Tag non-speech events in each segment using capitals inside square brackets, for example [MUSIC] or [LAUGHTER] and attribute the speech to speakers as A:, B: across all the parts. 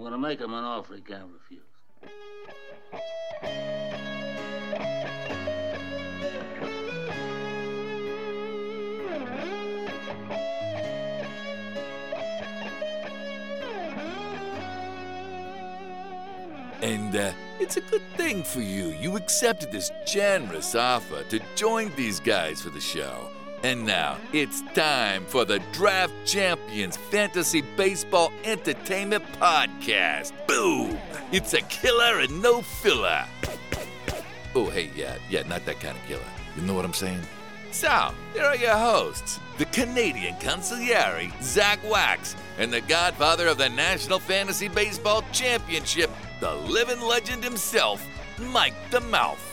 A: I'm gonna make him an offer he can't refuse.
B: And uh, it's a good thing for you. You accepted this generous offer to join these guys for the show. And now it's time for the Draft Champions Fantasy Baseball Entertainment Podcast. Boom! It's a killer and no filler. Oh, hey, yeah, yeah, not that kind of killer. You know what I'm saying? So, here are your hosts the Canadian consigliere, Zach Wax, and the godfather of the National Fantasy Baseball Championship, the living legend himself, Mike the Mouth.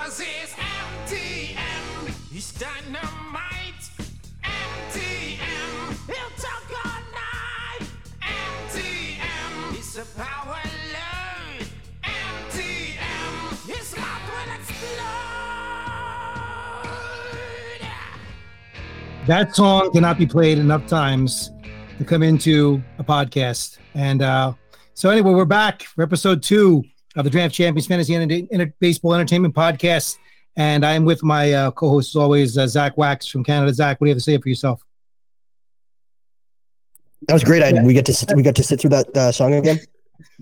C: Cause he's MTM, he's dynamite. MTM, he'll talk all night. MTM, he's a power load. MTM, his mouth will explode.
D: that song cannot be played enough times to come into a podcast. And uh, so, anyway, we're back for episode two of the Draft Champions Fantasy Enter- Baseball Entertainment Podcast. And I'm with my uh, co host, as always, uh, Zach Wax from Canada. Zach, what do you have to say for yourself?
E: That was great. I, we get to sit, we got to sit through that uh, song again.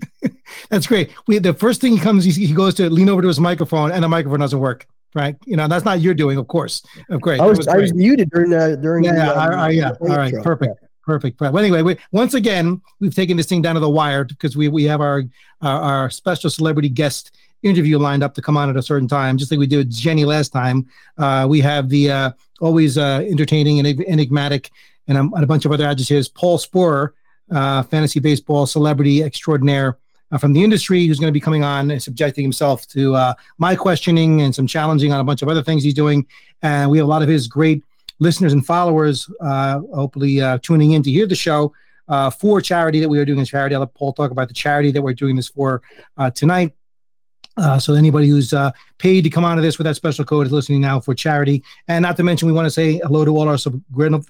E: [LAUGHS]
D: That's great. We the first thing he comes, he, he goes to lean over to his microphone, and the microphone doesn't work. Frank, you know that's not your doing, of course. Of course,
E: I
D: That
E: was, I was muted during the during
D: Yeah,
E: the,
D: yeah,
E: um,
D: all right, yeah, all right, perfect, perfect. Well, anyway, we, once again, we've taken this thing down to the wire because we we have our, our our special celebrity guest interview lined up to come on at a certain time, just like we did with Jenny last time. Uh, we have the uh, always uh, entertaining and enigmatic and, um, and a bunch of other adjectives. Paul Sporer, uh, fantasy baseball celebrity extraordinaire. Uh, from the industry, who's going to be coming on and subjecting himself to uh, my questioning and some challenging on a bunch of other things he's doing. And we have a lot of his great listeners and followers uh, hopefully uh, tuning in to hear the show uh, for charity that we are doing as charity. I'll let Paul talk about the charity that we're doing this for uh, tonight. Uh, so anybody who's uh, paid to come onto this with that special code is listening now for charity. And not to mention, we want to say hello to all our sub-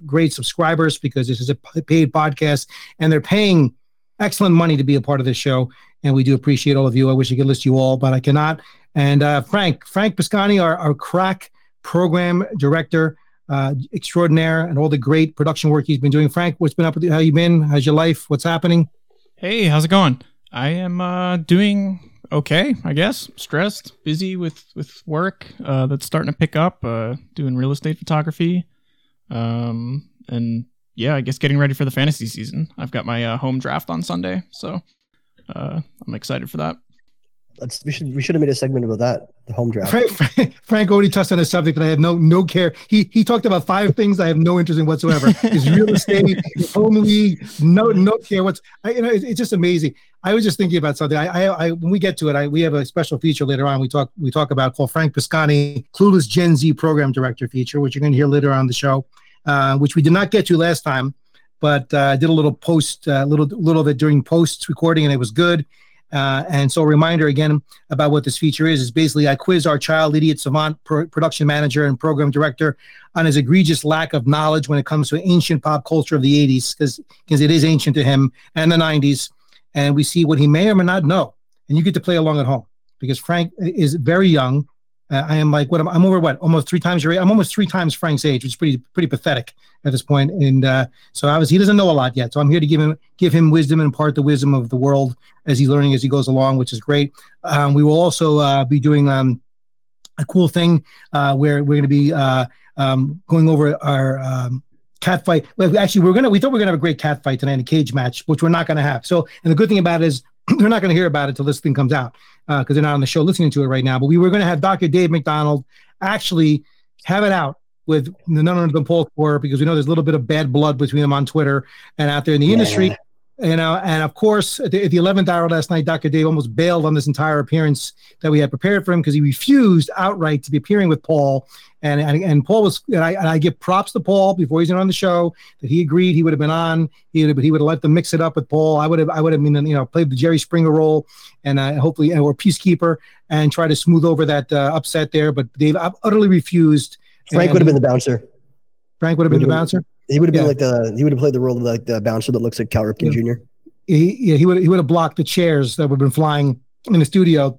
D: great, subscribers because this is a paid podcast and they're paying excellent money to be a part of this show. And we do appreciate all of you. I wish I could list you all, but I cannot. And uh, Frank, Frank Piscani, our, our crack program director, uh, extraordinaire, and all the great production work he's been doing. Frank, what's been up with you? How you been? How's your life? What's happening?
F: Hey, how's it going? I am uh, doing okay, I guess. Stressed, busy with with work uh, that's starting to pick up. Uh, doing real estate photography, um, and yeah, I guess getting ready for the fantasy season. I've got my uh, home draft on Sunday, so uh, I'm excited for that.
E: Let's, we should we should have made a segment about that. The home draft.
D: Frank, Frank, Frank already touched on a subject that I have no no care. He he talked about five things I have no interest in whatsoever. [LAUGHS] His real estate, his home league, no no care. What's I, you know it's, it's just amazing. I was just thinking about something. I, I I when we get to it, I we have a special feature later on. We talk we talk about called Frank Piscani, Clueless Gen Z Program Director feature, which you're going to hear later on the show, uh, which we did not get to last time, but uh, I did a little post, a uh, little little of it during post recording, and it was good. Uh, and so, a reminder again about what this feature is is basically I quiz our child idiot savant pro- production manager and program director on his egregious lack of knowledge when it comes to ancient pop culture of the 80s, because because it is ancient to him and the 90s. And we see what he may or may not know. And you get to play along at home because Frank is very young Uh, I am like what I'm, I'm over what almost three times your age. I'm almost three times Frank's age, which is pretty pretty pathetic at this point. And uh, so I was he doesn't know a lot yet. So I'm here to give him give him wisdom and impart the wisdom of the world as he's learning as he goes along, which is great. Um, we will also uh, be doing um, a cool thing uh, where we're going to be uh, um, going over our um, cat fight. Well, actually, we're gonna we thought we are gonna have a great cat fight tonight in a cage match, which we're not gonna have. So, and the good thing about it is [CLEARS THROAT] they're not gonna hear about it till this thing comes out uh, because they're not on the show listening to it right now. But we were gonna have Dr. Dave McDonald actually have it out with the none other than Paul Sporer because we know there's a little bit of bad blood between them on Twitter and out there in the industry. You know, and of course, at the, at the 11th hour last night, Dr. Dave almost bailed on this entire appearance that we had prepared for him because he refused outright to be appearing with Paul. And and, and Paul was, and I, and I give props to Paul before he's on the show that he agreed he would have been on. He would have, he would have let them mix it up with Paul. I would have, I would have been, you know, played the Jerry Springer role and uh, hopefully, or peacekeeper and try to smooth over that uh, upset there. But Dave I've utterly refused.
E: Frank would have been the bouncer.
D: Frank would have been the bouncer.
E: He would have been
D: Yeah.
E: like the he would have played the role of like the bouncer that looks like Cal Ripken
D: Yeah.
E: Jr.
D: He, yeah, he would he would have blocked the chairs that would have been flying in the studio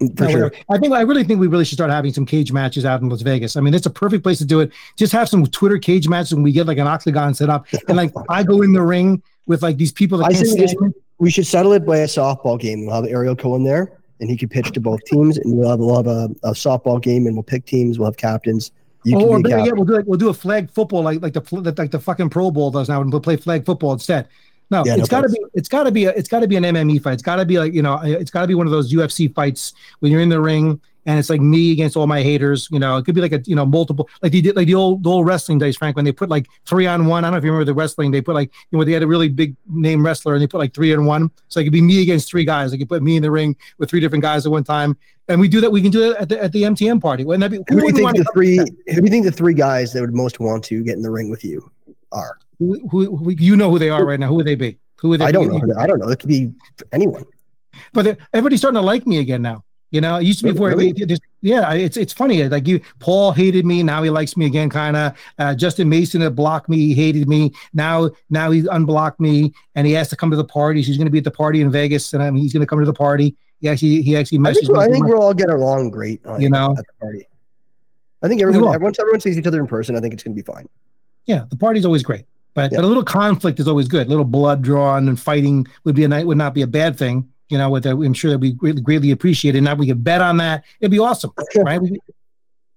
E: mm,
D: For
E: sure.
D: I think I really think we really should start having some cage matches out in Las Vegas. I mean, it's a perfect place to do it. Just have some Twitter cage matches and we get like an octagon set up, and like [LAUGHS] I go in the ring with like these people that
E: I
D: can't
E: think we
D: stand.
E: We should settle it by a softball game. We'll have Ariel Cohen there, and he could pitch to both teams, and we'll have, we'll have a, a softball game, and we'll pick teams. We'll have captains. You
D: Or, or
E: can be
D: better yet, we'll do like we'll do a flag football like like the like the fucking Pro Bowl does now, and we'll play flag football instead. No,
E: Yeah,
D: it's
E: no
D: got to be it's got to be a, it's got to be an MMA fight. It's got to be like you know it's got to be one of those UFC fights when you're in the ring and it's like me against all my haters. You know, it could be like a you know multiple like they did like the old the old wrestling days, Frank, when they put like three on one. I don't know if you remember the wrestling. They put like you know they had a really big name wrestler and they put like three on one. So it could be me against three guys. They could put me in the ring with three different guys at one time, and we do that. We can do that at the at the MTM party. Wouldn't that be?
E: Who do you think the three? Who do you think the three guys that would most want to get in the ring with you are?
D: Who, who, who you know who they are right now? Who would they be? Who would they
E: I don't
D: be?
E: know. I don't know. It could be anyone.
D: But everybody's starting to like me again now. You know, it used to be before.
E: Really?
D: it- it- yeah, it's it's funny. Like you, Paul hated me. Now he likes me again. Kind of. Uh, Justin Mason had blocked me. He hated me. Now, now he's unblocked me, and he has to come to the parties. He's going to be at the party in Vegas, and I mean, he's going to come to the party. He actually, he actually
E: I think,
D: messaged me.
E: I think we'll all get along great. uh,
D: You know?
E: at the party. I think everyone, everyone, everyone sees each other in person. I think it's going to be fine.
D: yeah, the party's always great, but
E: Yeah.
D: but a little conflict is always good. A little blood drawn and fighting would be a night would not be a bad thing. You know, with that, I'm sure that we greatly, greatly appreciate it. Now we can bet on that. It'd be awesome, right? We-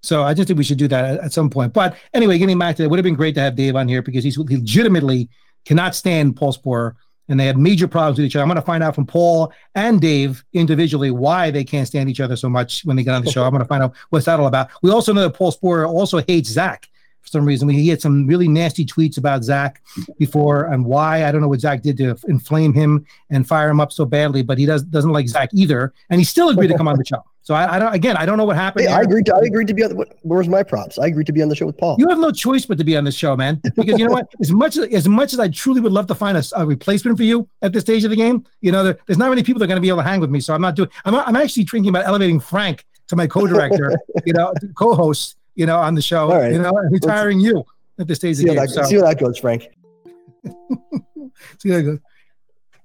D: so I just think we should do that at, at some point. But anyway, getting back to it, would have been great to have Dave on here because he's he legitimately cannot stand Paul Sporer and they have major problems with each other. I'm going to find out from Paul and Dave individually why they can't stand each other so much when they get on the show. I'm going to find out what's that all about. We also know that Paul Sporer also hates Zach for some reason. He had some really nasty tweets about Zach before and why. I don't know what Zach did to inflame him and fire him up so badly, but he does doesn't like Zach either, and he still agreed to come on the show. So I, I don't. Again, I don't know what happened.
E: Hey, I agreed. To, I agreed to be on. The, where's my props? I agreed to be on the show with Paul.
D: You have no choice but to be on the show, man. Because you know what? As much as as much as I truly would love to find a, a replacement for you at this stage of the game, you know, there, there's not many people that are going to be able to hang with me. So I'm not doing. I'm I'm actually thinking about elevating Frank to my co-director, [LAUGHS] you know, co-host, you know, on the show.
E: Right.
D: You know, and retiring you at this stage of the
E: that,
D: game. So,
E: see how that goes, Frank. [LAUGHS]
D: see how that goes.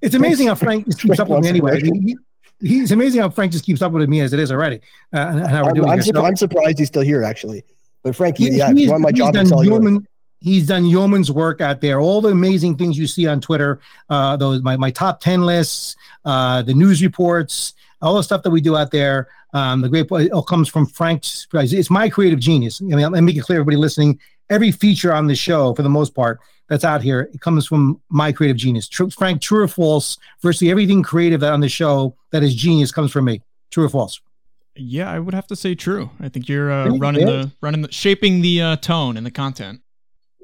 D: It's amazing how Frank just keeps
E: Frank
D: up with me anyway. He, he- he's amazing how Frank just keeps up with me as it is already, uh, and how we're
E: I'm,
D: doing
E: I'm,
D: So-
E: I'm surprised he's still here, actually. But Frank,
D: He-
E: yeah,
D: he's-
E: my
D: he's
E: job?
D: done yeoman- He's done yeoman's work out there. All the amazing things you see on Twitter, uh, those my, my top ten lists, uh, the news reports, all the stuff that we do out there. Um, the great it all comes from Frank's. It's my creative genius. I mean, let me make it clear, everybody listening. Every feature on the show, for the most part, that's out here, it comes from my creative genius. True, Frank, true or false? Virtually everything creative that on the show that is genius comes from me. True or false?
F: Yeah, I would have to say true. I think you're uh, running
D: Yeah.
F: the running the shaping the uh, tone and the content.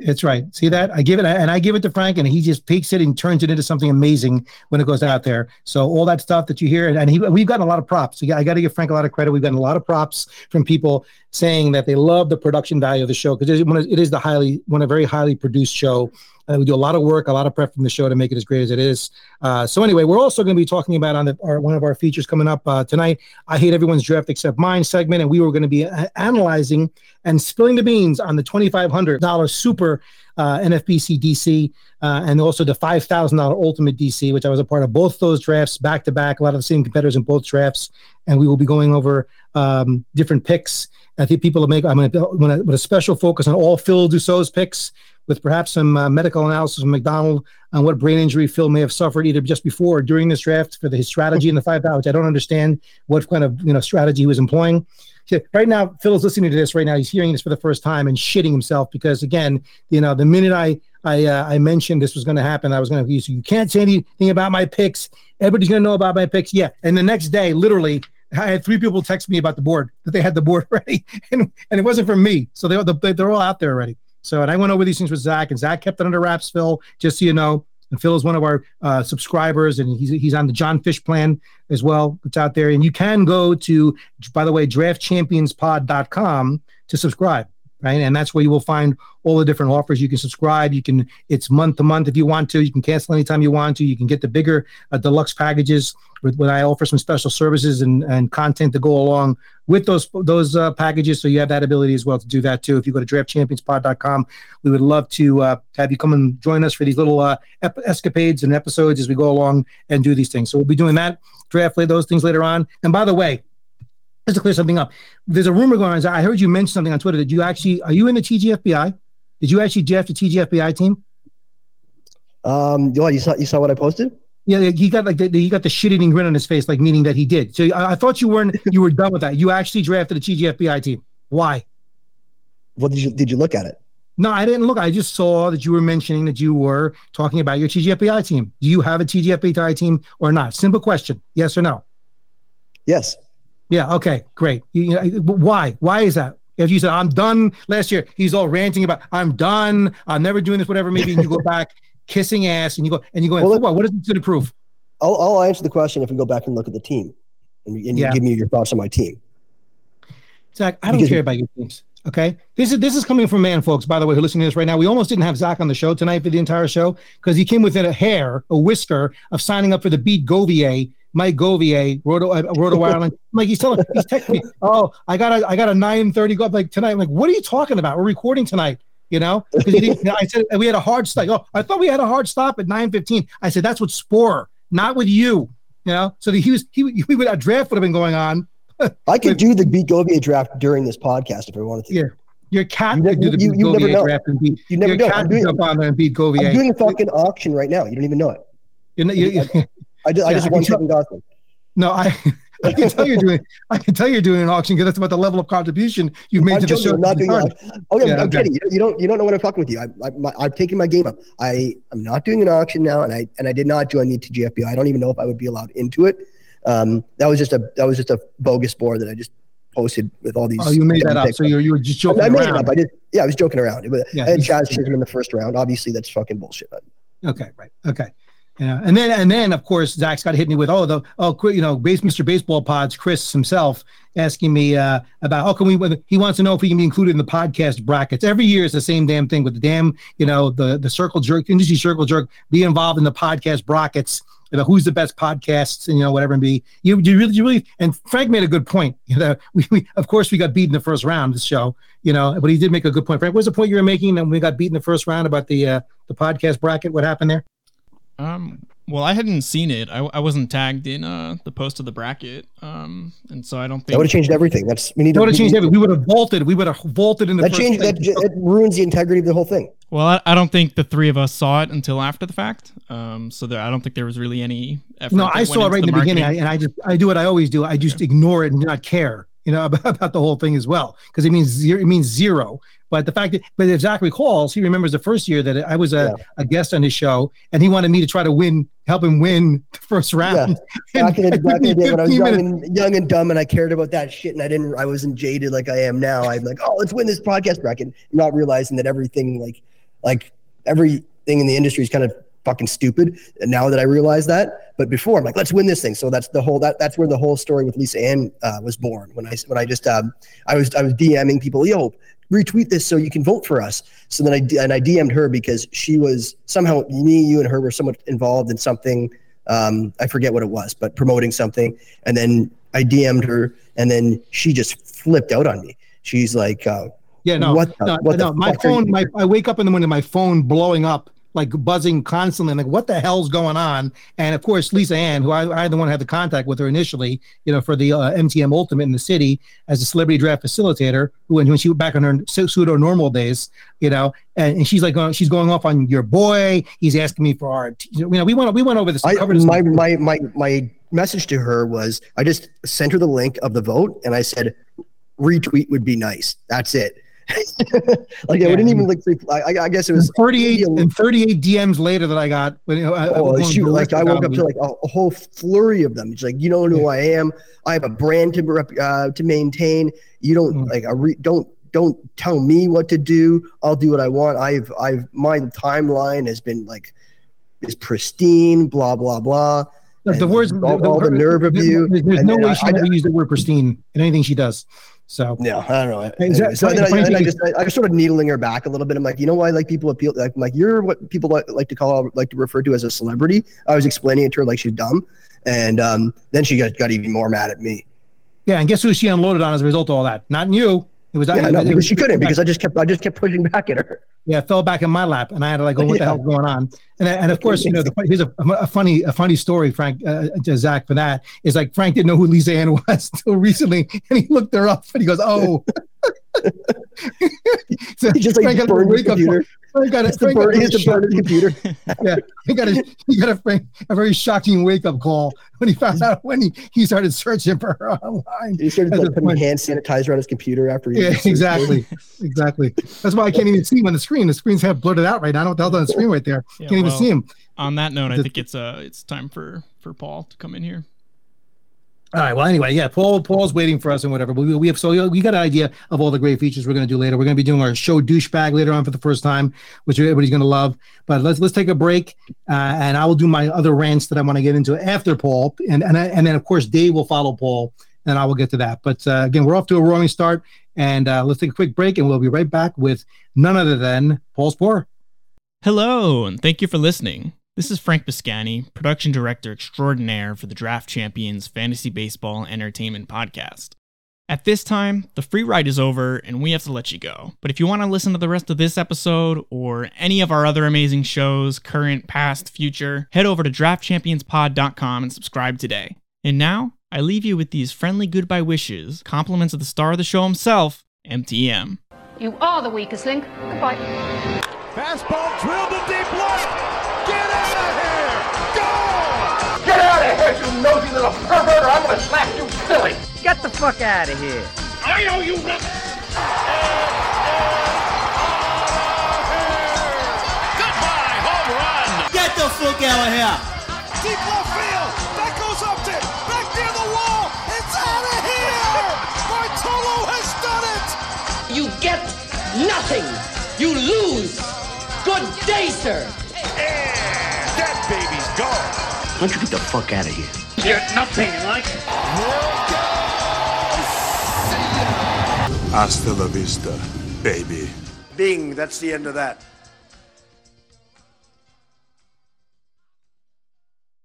D: That's right. See that? I give it, and I give it to Frank, and he just takes it and turns it into something amazing when it goes out there. So all that stuff that you hear, and, he, we've gotten a lot of props. I got to give Frank a lot of credit. We've gotten a lot of props from people saying that they love the production value of the show because it is the highly, one a very highly produced show. Uh, we do a lot of work, a lot of prep from the show to make it as great as it is. Uh, so anyway, we're also going to be talking about on the, our, one of our features coming up uh, tonight. I hate everyone's draft except mine segment, and we were going to be uh, analyzing and spilling the beans on the twenty five hundred dollar super uh, NFBC DC uh, and also the five thousand dollar Ultimate DC, which I was a part of both those drafts back to back. A lot of the same competitors in both drafts, and we will be going over um, different picks. I think people will make. I'm going to with a special focus on all Phil Dussault's picks with perhaps some uh, medical analysis from McDonald on what brain injury Phil may have suffered either just before or during this draft for the, his strategy in the five which I don't understand what kind of you know strategy he was employing. Right now, Phil is listening to this right now. He's hearing this for the first time and shitting himself because again, you know, the minute I I uh, I mentioned this was going to happen, I was going to use you can't say anything about my picks. Everybody's going to know about my picks. Yeah, and the next day, literally, I had three people text me about the board that they had the board [LAUGHS] ready, and and it wasn't from me. So they they're all out there already. So, and I went over these things with Zach, and Zach kept it under wraps, Phil, just so you know. And Phil is one of our uh, subscribers, and he's he's on the John Fish plan as well. It's out there, and you can go to, by the way, draftchampionspod.com to subscribe right? And that's where you will find all the different offers. You can subscribe. You can it's month to month if you want to. You can cancel anytime you want to. You can get the bigger uh, deluxe packages with when I offer some special services and, and content to go along with those those uh, packages. So you have that ability as well to do that too. If you go to draftchampionspod.com, we would love to uh, have you come and join us for these little uh, ep- escapades and episodes as we go along and do these things. So we'll be doing that draft those things later on. And by the way, just to clear something up, there's a rumor going on. I heard you mention something on Twitter. Did you actually are you in the TGFBI? Did you actually draft the TGFBI team?
E: Um, you saw you saw what I posted?
D: Yeah, he got like the, he got the shit eating grin on his face, like meaning that he did. So I, I, thought you weren't you were done with that. You actually drafted the TGFBI team. Why?
E: What did you did you look at it?
D: No, I didn't look. I just saw that you were mentioning that you were talking about your TGFBI team. Do you have a TGFBI team or not? Simple question: yes or no?
E: Yes.
D: Yeah. Okay. Great. You, you know, why? Why is that? If you said I'm done last year, he's all ranting about I'm done. I'm never doing this. Whatever. Maybe you go [LAUGHS] back kissing ass, and you go and you go. Well, what? What is it to prove?
E: I'll, I'll answer the question if we go back and look at the team, and, and you yeah. give me your thoughts on my team.
D: Zach, I don't because care about your teams. Okay, this is this is coming from man, folks. By the way, who listening to this right now, we almost didn't have Zach on the show tonight for the entire show because he came within a hair, a whisker of signing up for the Beat Govier Mike Govier, Roto, uh, Roto [LAUGHS] Ireland. like he's telling, he's texting me, oh, I got a, I got a nine thirty go like tonight. I'm like, what are you talking about? We're recording tonight, you know? Because I said we had a hard stop. Oh, I thought we had a hard stop at nine fifteen. I said that's with Spore, not with you, you know. So he was he, he would a draft would have been going on.
E: I could [LAUGHS] do the beat Govier draft during this podcast if I wanted to.
D: Yeah. Your cat you could do the you, you Govier draft and beat. You never your know. cat I'm doing, jump on there and beat Govier.
E: I'm doing a fucking auction right now. You don't even know it.
D: You're not, you,
E: I, just, yeah, I just won Kevin Gausman.
D: No, I. [LAUGHS] I can tell you're doing. I can tell you're doing an auction because that's about the level of contribution you've made I'm to the show.
E: Not doing oh yeah, yeah I'm okay. kidding. You, don't. You don't know what I'm fucking with you. I, I, my, I've taken my game up. I am not doing an auction now, and I and I did not join the TGFBI. I don't even know if I would be allowed into it. Um, that was just a that was just a bogus board that I just posted with all these.
D: Oh, you made that up. So you you were just joking I, I made around. it up.
E: I did. Yeah, I was joking around. It was, yeah, I had Jazz Chisholm in the first round. Obviously, that's fucking bullshit.
D: Okay, right. Okay. Yeah, and then and then of course Zach's got to hit me with oh the oh you know base Mr. Baseball Pods Chris himself asking me uh, about how can we he wants to know if we can be included in the podcast brackets. Every year is the same damn thing with the damn you know the the circle jerk industry circle jerk be involved in the podcast brackets about who's the best podcasts and you know whatever and be. You you really you really and Frank made a good point [LAUGHS] you know we, we of course we got beat in the first round of the show you know but he did make a good point. Frank what's the point you were making and we got beat in the first round about the uh, the podcast bracket? What happened there
F: um, well, I hadn't seen it. I, I wasn't tagged in uh, the post of the bracket, um, and so I don't think
E: that would have changed everything. That's
D: we need. That would have changed everything. We would have vaulted. We would have vaulted in the.
E: That changed. That, that ruins the integrity of the whole thing.
F: Well, I, I, don't think the three of us saw it until after the fact. Um, so there, I don't think there was really any effort.
D: No, I saw it right in the, the beginning, I, and I just I do what I always do. I just ignore it and not care you know, about, [LAUGHS] about the whole thing as well, because it means zero, it means zero. But the fact that, but if Zach recalls, he remembers the first year that I was a, yeah. a guest on his show, and he wanted me to try to win, help him win the first round.
E: Yeah. Back [LAUGHS] in back in the day when I was young and, young and dumb, and I cared about that shit, and I didn't, I wasn't jaded like I am now. I'm like, oh, let's win this podcast bracket, not realizing that everything, like, like everything in the industry is kind of fucking stupid. Now that I realize that, but before I'm like, let's win this thing. So that's the whole that that's where the whole story with Lisa Ann uh, was born. When I when I just um, I was I was DMing people, yo, retweet this so you can vote for us. So then I and I DM'd her because she was somehow me, you, and her were somewhat involved in something. Um, I forget what it was, but promoting something. And then I DM'd her, and then she just flipped out on me. She's like, uh,
D: Yeah, no,
E: What the-
D: no,
E: what the
D: no. My phone, my I wake up in the morning, my phone blowing up, like buzzing constantly. Like, what the hell's going on? And of course, Lisa Ann, who I, I the one who had the contact with her initially, you know, for the uh, MTM Ultimate in the city as a celebrity draft facilitator, who when, when she went back on her pseudo normal days, you know, and, and she's like, going, she's going off on your boy. He's asking me for our, you know, we went we went over this.
E: I,
D: covered this-
E: my, my my my message to her was I just sent her the link of the vote and I said retweet would be nice. That's it. [LAUGHS] like I
D: Yeah.
E: wouldn't even like I, I guess it was
D: 38 and 38 DMs later that I got. When, I, I
E: Oh
D: was
E: shoot! Like I woke up
D: me.
E: to like a, a whole flurry of them. It's like you don't know who I am. I have a brand to rep, uh, to maintain. You don't
D: Mm.
E: like a re, don't don't tell me what to do. I'll do what I want. I've I've my timeline has been like is pristine. Blah blah blah.
D: The words,
E: all, all the nerve of you.
D: There's, there's no way
E: I-
D: she
E: I-
D: ever used the word pristine in anything she does. So
E: yeah, I don't know.
D: Exactly.
E: So then I,
D: funny
E: I just I, was sort of needling her back a little bit. I'm like, you know why like people appeal like I'm like you're what people like, like to call like to refer to as a celebrity. I was explaining it to her like she's dumb, and um, then she got, got even more mad at me.
D: yeah, and guess who she unloaded on as a result of all that? Not you. It was
E: Yeah,
D: it,
E: no,
D: it
E: because
D: was-
E: she couldn't because I just kept I just kept pushing back at her.
D: yeah, it fell back in my lap, and I had to like, go, what the
E: Yeah.
D: hell's going on? And and of course, you know, the, [LAUGHS] here's a, a funny a funny story, Frank uh, to Zach for that is like Frank didn't know who Lisa Ann [LAUGHS] was until recently, and he looked her up and he goes, oh. so [LAUGHS]
E: He just like
D: Frank
E: burned
D: wake up.
E: Computer.
D: Frank got a,
E: Just to
D: Frank got
E: burn,
D: a
E: he has to burn
D: shocking-
E: computer.
D: yeah, he got a he got a, Frank, a very shocking wake up call when he found out when he, he started searching for her online.
E: He started like putting
D: point.
E: hand sanitizer on his computer after he
D: Yeah, exactly, exactly. That's why I can't even see him on the screen. The screen's half blurted out right now. I don't know what the hell's on the screen right there.
F: Yeah,
D: can't even see him.
F: On that note, I think it's uh it's time for for Paul to come in here.
D: All right. Well, anyway, yeah. Paul, Paul's waiting for us and whatever. But we, we have so we got an idea of all the great features we're going to do later. We're going to be doing our show douchebag later on for the first time, which everybody's going to love. But let's let's take a break, uh, and I will do my other rants that I want to get into after Paul, and and and then of course Dave will follow Paul, and I will get to that. But uh, again, we're off to a roaring start, and uh, let's take a quick break, and we'll be right back with none other than Paul Sporer.
F: Hello, and thank you for listening. This is Frank Biscani, production director extraordinaire for the Draft Champions Fantasy Baseball Entertainment Podcast. At this time, the free ride is over and we have to let you go. But if you want to listen to the rest of this episode or any of our other amazing shows, current, past, future, head over to draftchampionspod.com and subscribe today. And now, I leave you with these friendly goodbye wishes, compliments of the star of the show himself, MTM.
G: You are the weakest link. Goodbye.
C: Fastball drilled to deep left. Get out of here. Go!
H: Get out of here, you nosy little pervert, or I'm gonna slap you silly!
I: Get the fuck out of here.
H: I know you not.
C: Goodbye, home run.
I: Get the fuck out of here.
C: Deep left field. That goes up to back near the wall. It's out of here. Bartolo has done it.
J: You get nothing. You lose. Good day, sir.
I: Why don't you get the fuck out of here?
A: You're nothing like
K: Hasta la vista, baby.
L: Bing, that's the end of that.